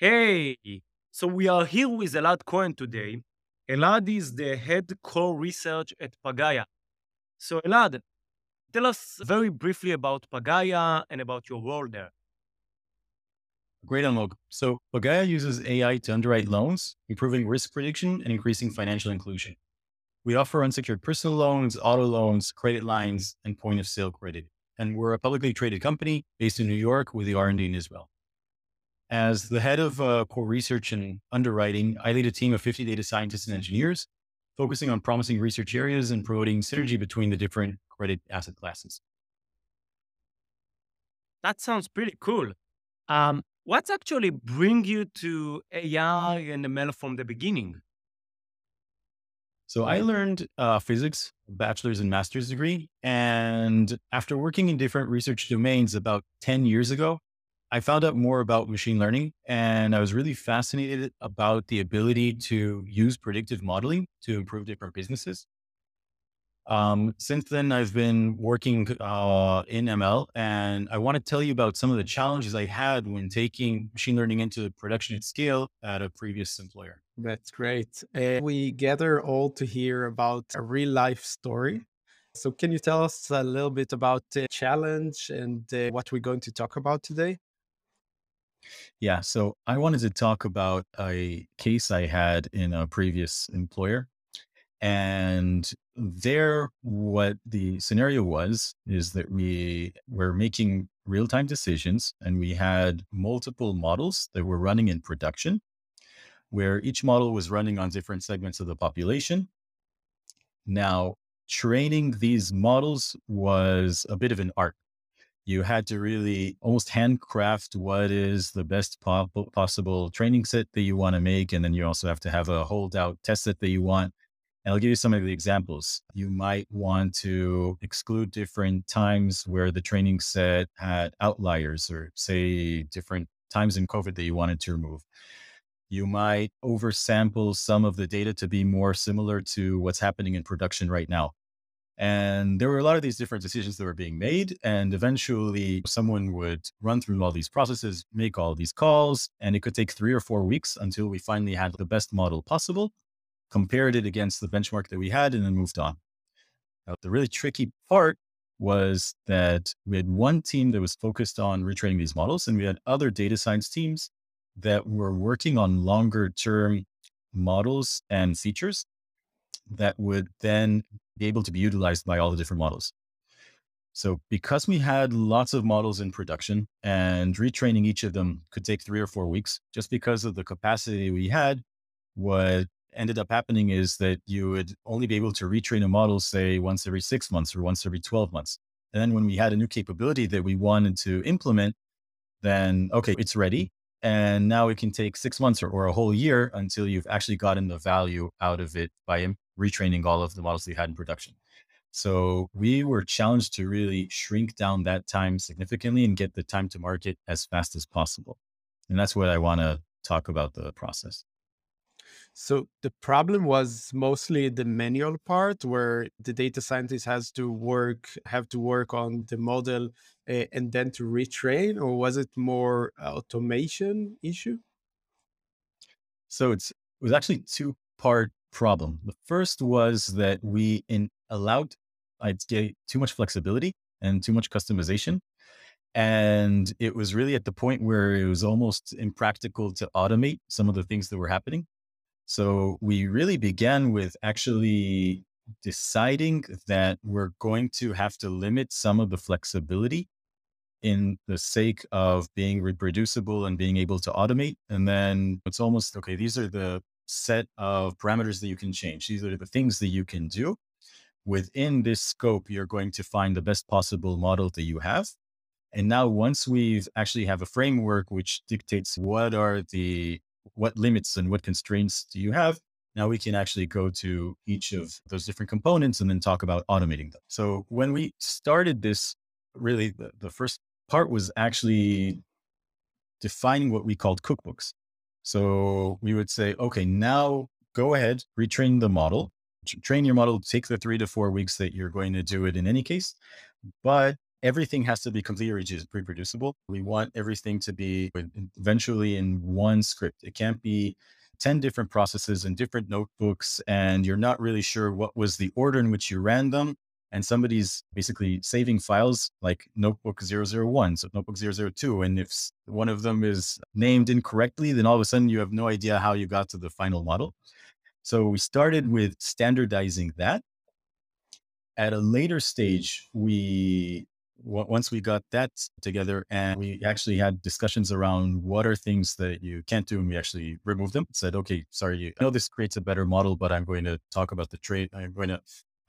Hey, so we are here with Elad Cohen today. Elad is the head core research at Pagaya. So, Elad, tell us very briefly about Pagaya and about your role there. Great, Almog. So, Pagaya uses AI to underwrite loans, improving risk prediction and increasing financial inclusion. We offer unsecured personal loans, auto loans, credit lines, and point of sale credit. And we're a publicly traded company based in New York with the R&D in Israel. As the head of uh, core research and underwriting, I lead a team of 50 data scientists and engineers focusing on promising research areas and promoting synergy between the different credit asset classes. That sounds pretty cool. Um, what's actually bring you to AI and ML from the beginning? So I learned uh, physics, bachelor's and master's degree. And after working in different research domains about 10 years ago, I found out more about machine learning and I was really fascinated about the ability to use predictive modeling to improve different businesses. Um, since then, I've been working uh, in ML, and I want to tell you about some of the challenges I had when taking machine learning into production at scale at a previous employer. That's great. Uh, we gather all to hear about a real life story. So, can you tell us a little bit about the challenge and uh, what we're going to talk about today? Yeah. So I wanted to talk about a case I had in a previous employer. And there, what the scenario was is that we were making real time decisions and we had multiple models that were running in production, where each model was running on different segments of the population. Now, training these models was a bit of an art you had to really almost handcraft what is the best po- possible training set that you want to make. And then you also have to have a holdout test set that you want. And I'll give you some of the examples. You might want to exclude different times where the training set had outliers or say different times in COVID that you wanted to remove. You might oversample some of the data to be more similar to what's happening in production right now. And there were a lot of these different decisions that were being made. And eventually, someone would run through all these processes, make all these calls, and it could take three or four weeks until we finally had the best model possible, compared it against the benchmark that we had, and then moved on. Now, the really tricky part was that we had one team that was focused on retraining these models, and we had other data science teams that were working on longer term models and features that would then be able to be utilized by all the different models. So because we had lots of models in production and retraining each of them could take three or four weeks, just because of the capacity we had, what ended up happening is that you would only be able to retrain a model, say once every six months or once every 12 months. And then when we had a new capability that we wanted to implement, then okay, it's ready. And now it can take six months or, or a whole year until you've actually gotten the value out of it by retraining all of the models they had in production. So we were challenged to really shrink down that time significantly and get the time to market as fast as possible. And that's what I want to talk about the process. So the problem was mostly the manual part where the data scientist has to work have to work on the model uh, and then to retrain or was it more automation issue? So it's it was actually two part problem. The first was that we in allowed I'd say too much flexibility and too much customization. And it was really at the point where it was almost impractical to automate some of the things that were happening. So we really began with actually deciding that we're going to have to limit some of the flexibility in the sake of being reproducible and being able to automate. And then it's almost okay, these are the set of parameters that you can change. These are the things that you can do. Within this scope, you're going to find the best possible model that you have. And now once we've actually have a framework which dictates what are the what limits and what constraints do you have, now we can actually go to each of those different components and then talk about automating them. So when we started this, really the, the first part was actually defining what we called cookbooks. So we would say, okay, now go ahead, retrain the model, train your model, take the three to four weeks that you're going to do it in any case. But everything has to be completely reproducible. We want everything to be eventually in one script. It can't be 10 different processes and different notebooks, and you're not really sure what was the order in which you ran them. And somebody's basically saving files like notebook 001, so notebook 002. And if one of them is named incorrectly, then all of a sudden you have no idea how you got to the final model. So we started with standardizing that. At a later stage, we once we got that together and we actually had discussions around what are things that you can't do and we actually removed them said okay sorry i know this creates a better model but i'm going to talk about the trade i'm going to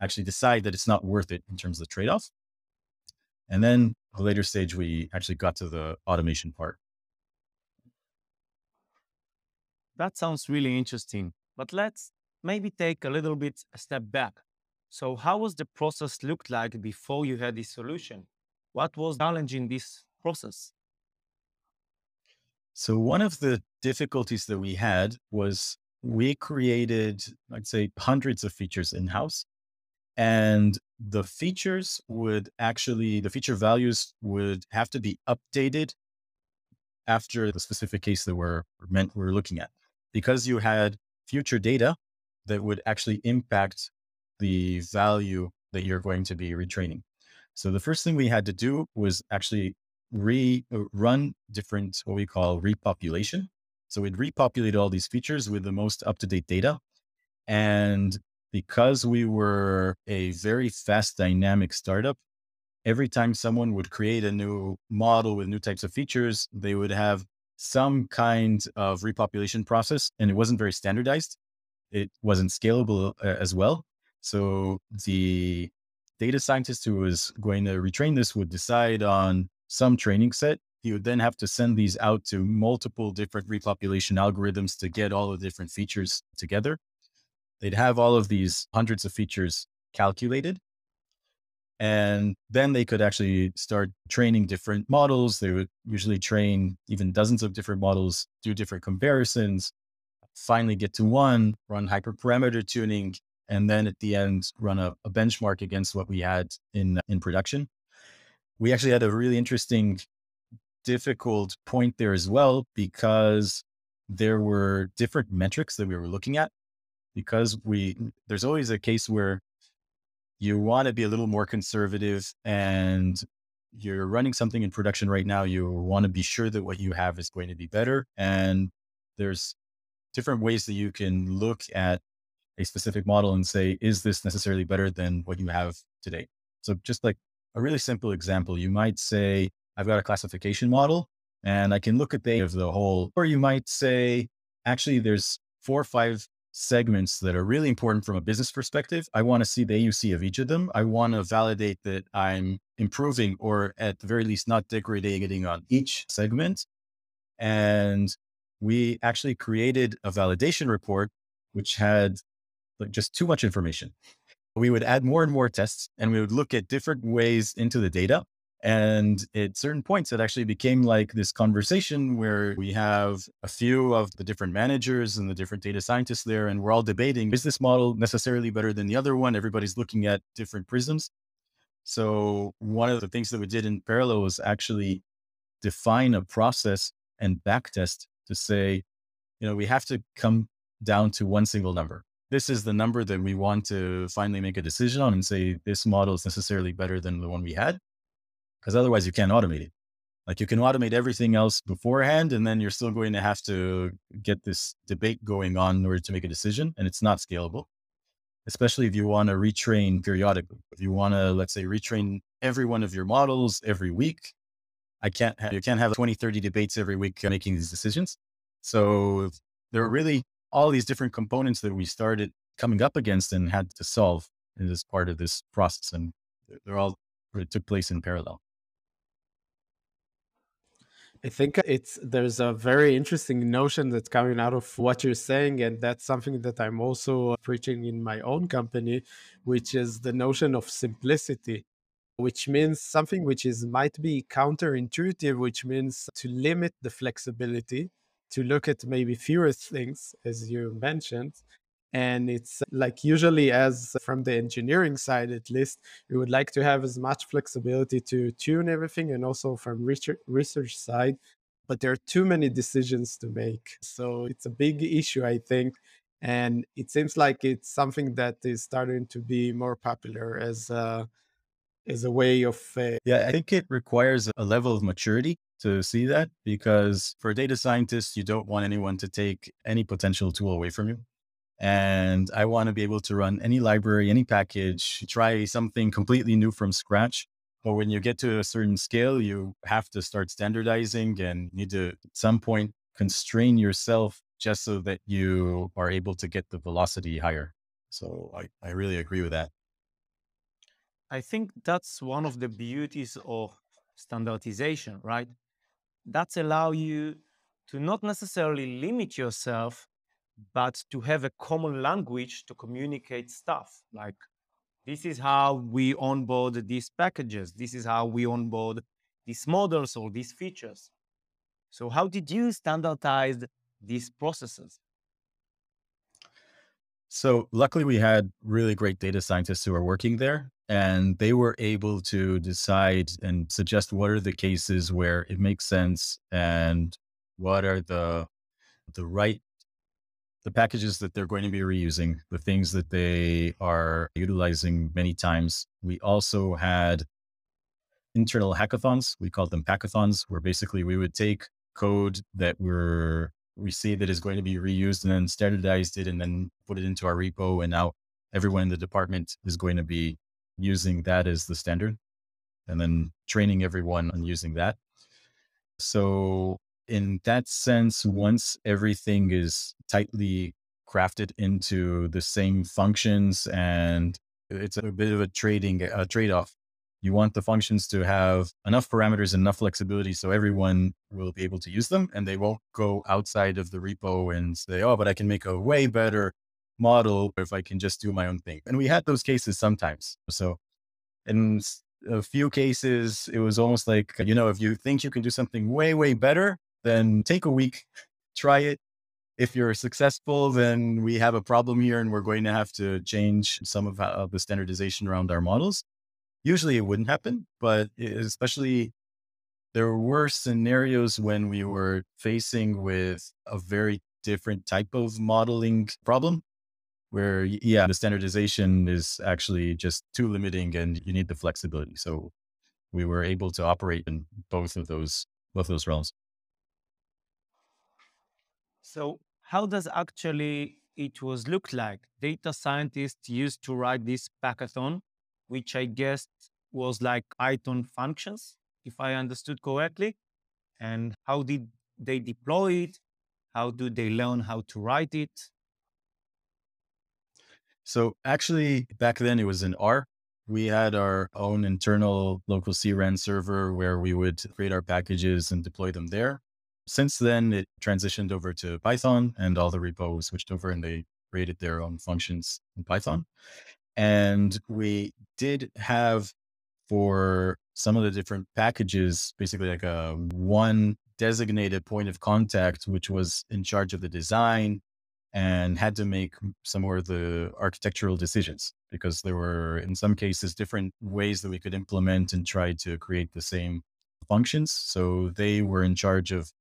actually decide that it's not worth it in terms of the trade-off and then a later stage we actually got to the automation part that sounds really interesting but let's maybe take a little bit a step back so how was the process looked like before you had this solution what was challenging this process? So one of the difficulties that we had was we created, I'd say, hundreds of features in house. And the features would actually, the feature values would have to be updated after the specific case that we're meant we're looking at. Because you had future data that would actually impact the value that you're going to be retraining. So the first thing we had to do was actually re uh, run different what we call repopulation. So we'd repopulate all these features with the most up to date data. And because we were a very fast dynamic startup, every time someone would create a new model with new types of features, they would have some kind of repopulation process and it wasn't very standardized. It wasn't scalable uh, as well. So the data scientist who was going to retrain this would decide on some training set. He would then have to send these out to multiple different repopulation algorithms to get all the different features together. They'd have all of these hundreds of features calculated. And then they could actually start training different models. They would usually train even dozens of different models, do different comparisons, finally get to one, run hyperparameter tuning, and then at the end run a, a benchmark against what we had in in production. We actually had a really interesting, difficult point there as well because there were different metrics that we were looking at. Because we there's always a case where you want to be a little more conservative and you're running something in production right now, you want to be sure that what you have is going to be better. And there's different ways that you can look at a specific model and say, is this necessarily better than what you have today? So just like a really simple example, you might say, I've got a classification model and I can look at the of the whole, or you might say, actually, there's four or five segments that are really important from a business perspective. I want to see the AUC of each of them. I want to validate that I'm improving or at the very least not degrading on each segment. And we actually created a validation report which had like just too much information. We would add more and more tests and we would look at different ways into the data. And at certain points, it actually became like this conversation where we have a few of the different managers and the different data scientists there, and we're all debating is this model necessarily better than the other one? Everybody's looking at different prisms. So, one of the things that we did in parallel was actually define a process and backtest to say, you know, we have to come down to one single number this is the number that we want to finally make a decision on and say this model is necessarily better than the one we had. Because otherwise, you can't automate it. Like you can automate everything else beforehand, and then you're still going to have to get this debate going on in order to make a decision, and it's not scalable. Especially if you want to retrain periodically. If you want to, let's say, retrain every one of your models every week, I can't have, you can't have 20, 30 debates every week uh, making these decisions. So there are really all these different components that we started coming up against and had to solve as part of this process. And they're all it took place in parallel. I think it's there's a very interesting notion that's coming out of what you're saying, and that's something that I'm also preaching in my own company, which is the notion of simplicity, which means something which is might be counterintuitive, which means to limit the flexibility to look at maybe fewer things, as you mentioned, And it's like usually, as from the engineering side at least, we would like to have as much flexibility to tune everything and also from research, side. But there are too many decisions to make. So it's a big issue, I think. And it seems like it's something that is starting to be more popular as a, as a way of. Uh, yeah, I think it requires a level of maturity to see that because for data scientists, you don't want anyone to take any potential tool away from you. And I want to be able to run any library, any package, try something completely new from scratch. But when you get to a certain scale, you have to start standardizing and need to, at some point, constrain yourself just so that you are able to get the velocity higher. So I, I really agree with that. I think that's one of the beauties of standardization, right? That's allow you to not necessarily limit yourself, but to have a common language to communicate stuff. Like this is how we onboard these packages. This is how we onboard these models or these features. So how did you standardize these processes? So luckily we had really great data scientists who are working there and they were able to decide and suggest what are the cases where it makes sense and what are the the right the packages that they're going to be reusing, the things that they are utilizing many times. We also had internal hackathons. We called them packathons, where basically we would take code that we're we see that is going to be reused and then standardized it and then put it into our repo. And now everyone in the department is going to be using that as the standard and then training everyone on using that. So, in that sense, once everything is tightly crafted into the same functions and it's a bit of a trading a trade-off you want the functions to have enough parameters and enough flexibility so everyone will be able to use them and they won't go outside of the repo and say, oh, but I can make a way better model if I can just do my own thing. And we had those cases sometimes. So in a few cases, it was almost like, you know, if you think you can do something way, way better, then take a week, try it. If you're successful, then we have a problem here and we're going to have to change some of, of the standardization around our models. Usually it wouldn't happen, but especially there were scenarios when we were facing with a very different type of modeling problem where yeah the standardization is actually just too limiting and you need the flexibility so we were able to operate in both of those both of those realms so how does actually it was look like data scientists used to write this packathon which I guess was like Python functions, if I understood correctly. And how did they deploy it? How do they learn how to write it? So actually, back then it was in R. We had our own internal local CRAN server where we would create our packages and deploy them there. Since then, it transitioned over to Python and all the repos switched over and they created their own functions in Python. And we did have for some of the different packages, basically like a one designated point of contact, which was in charge of the design and had to make some more of the architectural decisions because there were in some cases different ways that we could implement and try to create the same functions. So they were in charge of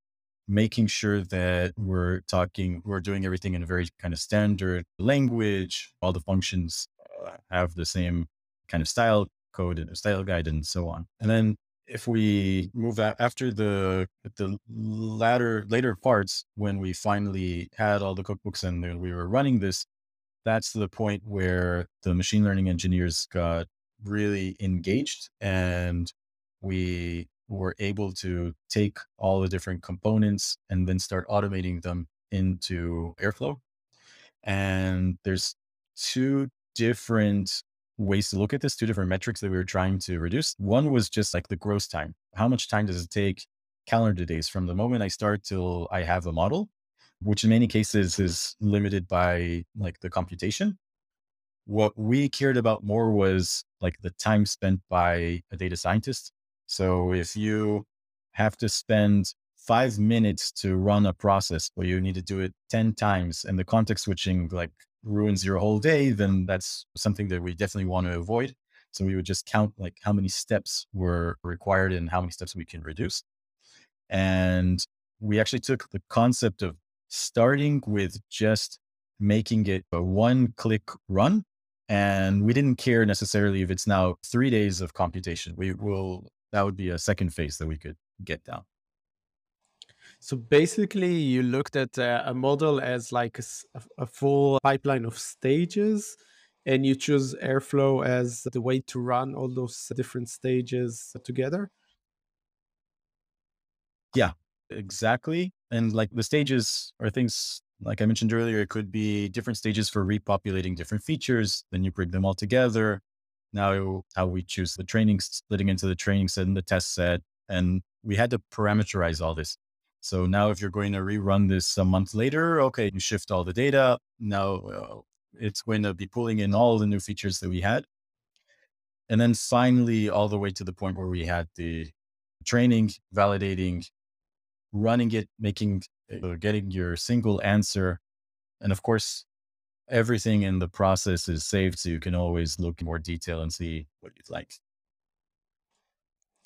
making sure that we're talking, we're doing everything in a very kind of standard language. All the functions uh, have the same kind of style code and style guide and so on. And then if we move out after the the latter later parts when we finally had all the cookbooks and we were running this that's the point where the machine learning engineers got really engaged and we were able to take all the different components and then start automating them into airflow and there's two different ways to look at this, two different metrics that we were trying to reduce. One was just like the gross time. How much time does it take calendar days from the moment I start till I have a model, which in many cases is limited by like the computation. What we cared about more was like the time spent by a data scientist. So if you have to spend five minutes to run a process, but you need to do it 10 times and the context switching like ruins your whole day, then that's something that we definitely want to avoid. So we would just count like how many steps were required and how many steps we can reduce. And we actually took the concept of starting with just making it a one click run. And we didn't care necessarily if it's now three days of computation. We will, that would be a second phase that we could get down. So basically, you looked at uh, a model as like a, a, full pipeline of stages, and you choose Airflow as the way to run all those different stages together. Yeah, exactly. And like the stages are things like I mentioned earlier, it could be different stages for repopulating different features. Then you bring them all together. Now, how we choose the training, splitting into the training set and the test set. And we had to parameterize all this. So now if you're going to rerun this a month later, okay, you shift all the data. Now uh, it's going to be pulling in all the new features that we had. And then finally, all the way to the point where we had the training, validating, running it, making, uh, getting your single answer. And of course, everything in the process is saved. So you can always look in more detail and see what you'd like.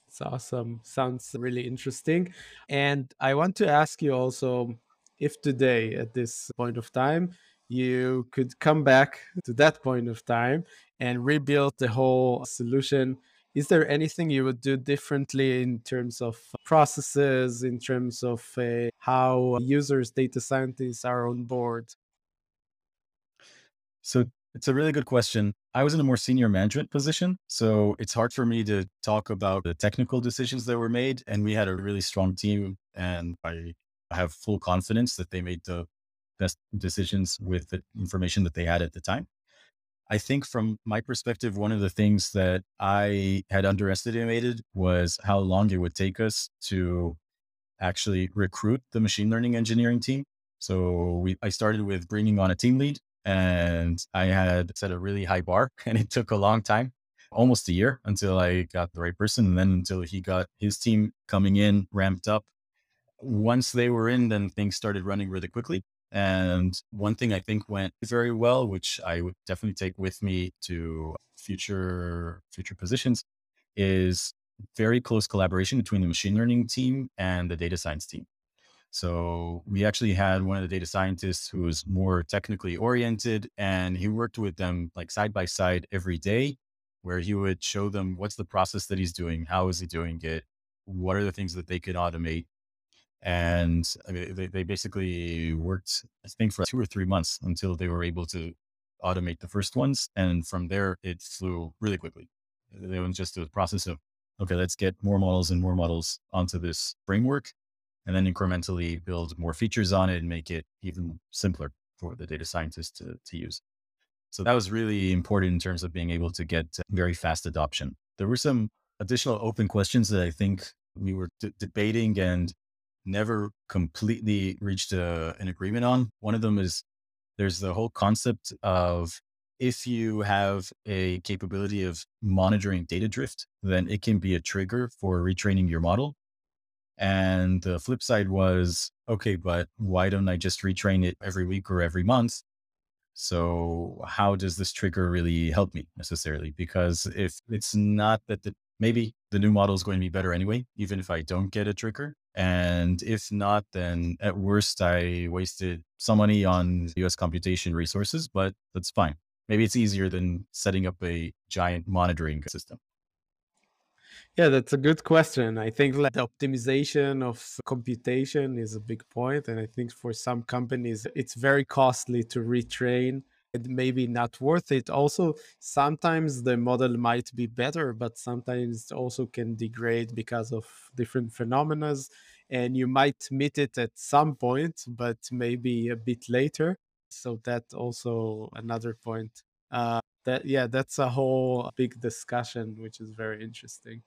It's awesome. Sounds really interesting. And I want to ask you also if today, at this point of time, you could come back to that point of time and rebuild the whole solution. Is there anything you would do differently in terms of processes, in terms of uh, how users, data scientists are on board? So it's a really good question. I was in a more senior management position, so it's hard for me to talk about the technical decisions that were made. And we had a really strong team, and I have full confidence that they made the best decisions with the information that they had at the time. I think from my perspective, one of the things that I had underestimated was how long it would take us to actually recruit the machine learning engineering team. So we, I started with bringing on a team lead and I had set a really high bar and it took a long time, almost a year until I got the right person. And then until he got his team coming in, ramped up. Once they were in, then things started running really quickly. And one thing I think went very well, which I would definitely take with me to future future positions, is very close collaboration between the machine learning team and the data science team. So we actually had one of the data scientists who was more technically oriented and he worked with them like side by side every day where he would show them what's the process that he's doing, how is he doing it, what are the things that they could automate. And I mean, they, they basically worked, I think, for two or three months until they were able to automate the first ones. And from there, it flew really quickly. It was just a process of, okay, let's get more models and more models onto this framework and then incrementally build more features on it and make it even simpler for the data scientists to, to use. So that was really important in terms of being able to get very fast adoption. There were some additional open questions that I think we were d- debating and never completely reached a, an agreement on. One of them is there's the whole concept of if you have a capability of monitoring data drift, then it can be a trigger for retraining your model. And the flip side was, okay, but why don't I just retrain it every week or every month? So how does this trigger really help me necessarily? Because if it's not that the, maybe the new model is going to be better anyway, even if I don't get a trigger. And if not, then at worst, I wasted some money on US computation resources, but that's fine. Maybe it's easier than setting up a giant monitoring system. Yeah, that's a good question. I think like the optimization of computation is a big point, and I think for some companies it's very costly to retrain. It maybe not worth it. Also, sometimes the model might be better, but sometimes it also can degrade because of different phenomena, and you might meet it at some point, but maybe a bit later. So that also another point. Uh, that yeah, that's a whole big discussion, which is very interesting.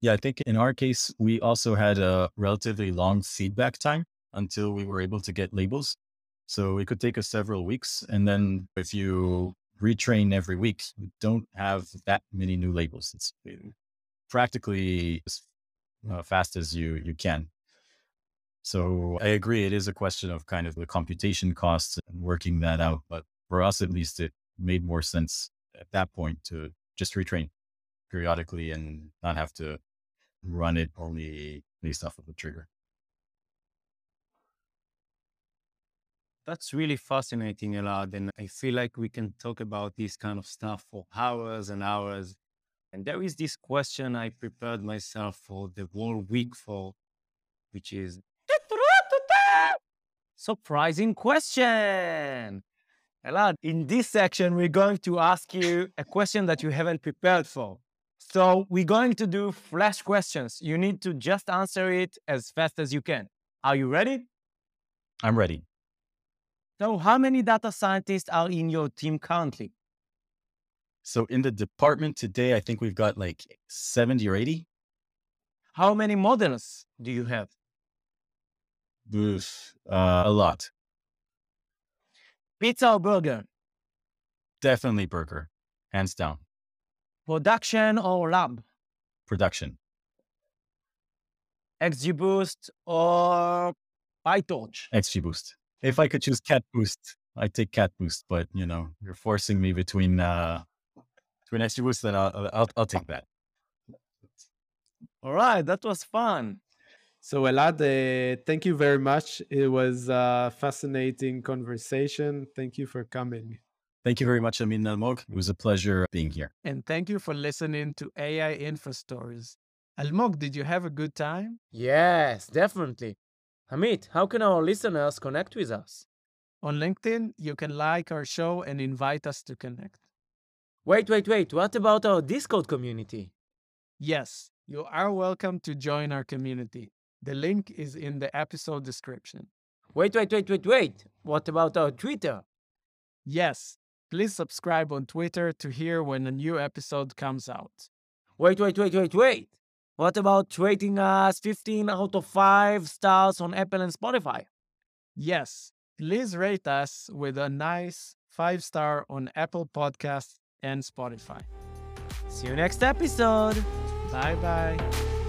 Yeah, I think in our case, we also had a relatively long feedback time until we were able to get labels. So it could take us several weeks. And then if you retrain every week, you don't have that many new labels. It's practically as uh, fast as you, you can. So I agree. It is a question of kind of the computation costs and working that out. But for us, at least, it made more sense at that point to just retrain periodically and not have to run it only based off of the trigger. That's really fascinating, Elad. And I feel like we can talk about this kind of stuff for hours and hours. And there is this question I prepared myself for the whole week for, which is surprising question. Elad, in this section, we're going to ask you a question that you haven't prepared for. So we're going to do flash questions. You need to just answer it as fast as you can. Are you ready? I'm ready. So how many data scientists are in your team currently? So in the department today, I think we've got like 70 or 80. How many models do you have? Oof, uh, a lot. Pizza or burger? Definitely burger, hands down. Production or lab? Production, XGBoost or PyTorch? XGBoost. If I could choose Cat Boost, I'd take CatBoost. But you know, you're forcing me between uh, between XGBoost, then I'll, I'll I'll take that. All right, that was fun. So Elad, uh, thank you very much. It was a fascinating conversation. Thank you for coming. Thank you very much, Amit Almog. It was a pleasure being here. And thank you for listening to AI Infra Stories. Almog, did you have a good time? Yes, definitely. Amit, how can our listeners connect with us? On LinkedIn, you can like our show and invite us to connect. Wait, wait, wait. What about our Discord community? Yes, you are welcome to join our community. The link is in the episode description. Wait, wait, wait, wait, wait. What about our Twitter? Yes, please subscribe on Twitter to hear when a new episode comes out. Wait, wait, wait, wait, wait. What about rating us 15 out of 5 stars on Apple and Spotify? Yes, please rate us with a nice five star on Apple Podcasts and Spotify. See you next episode. Bye bye.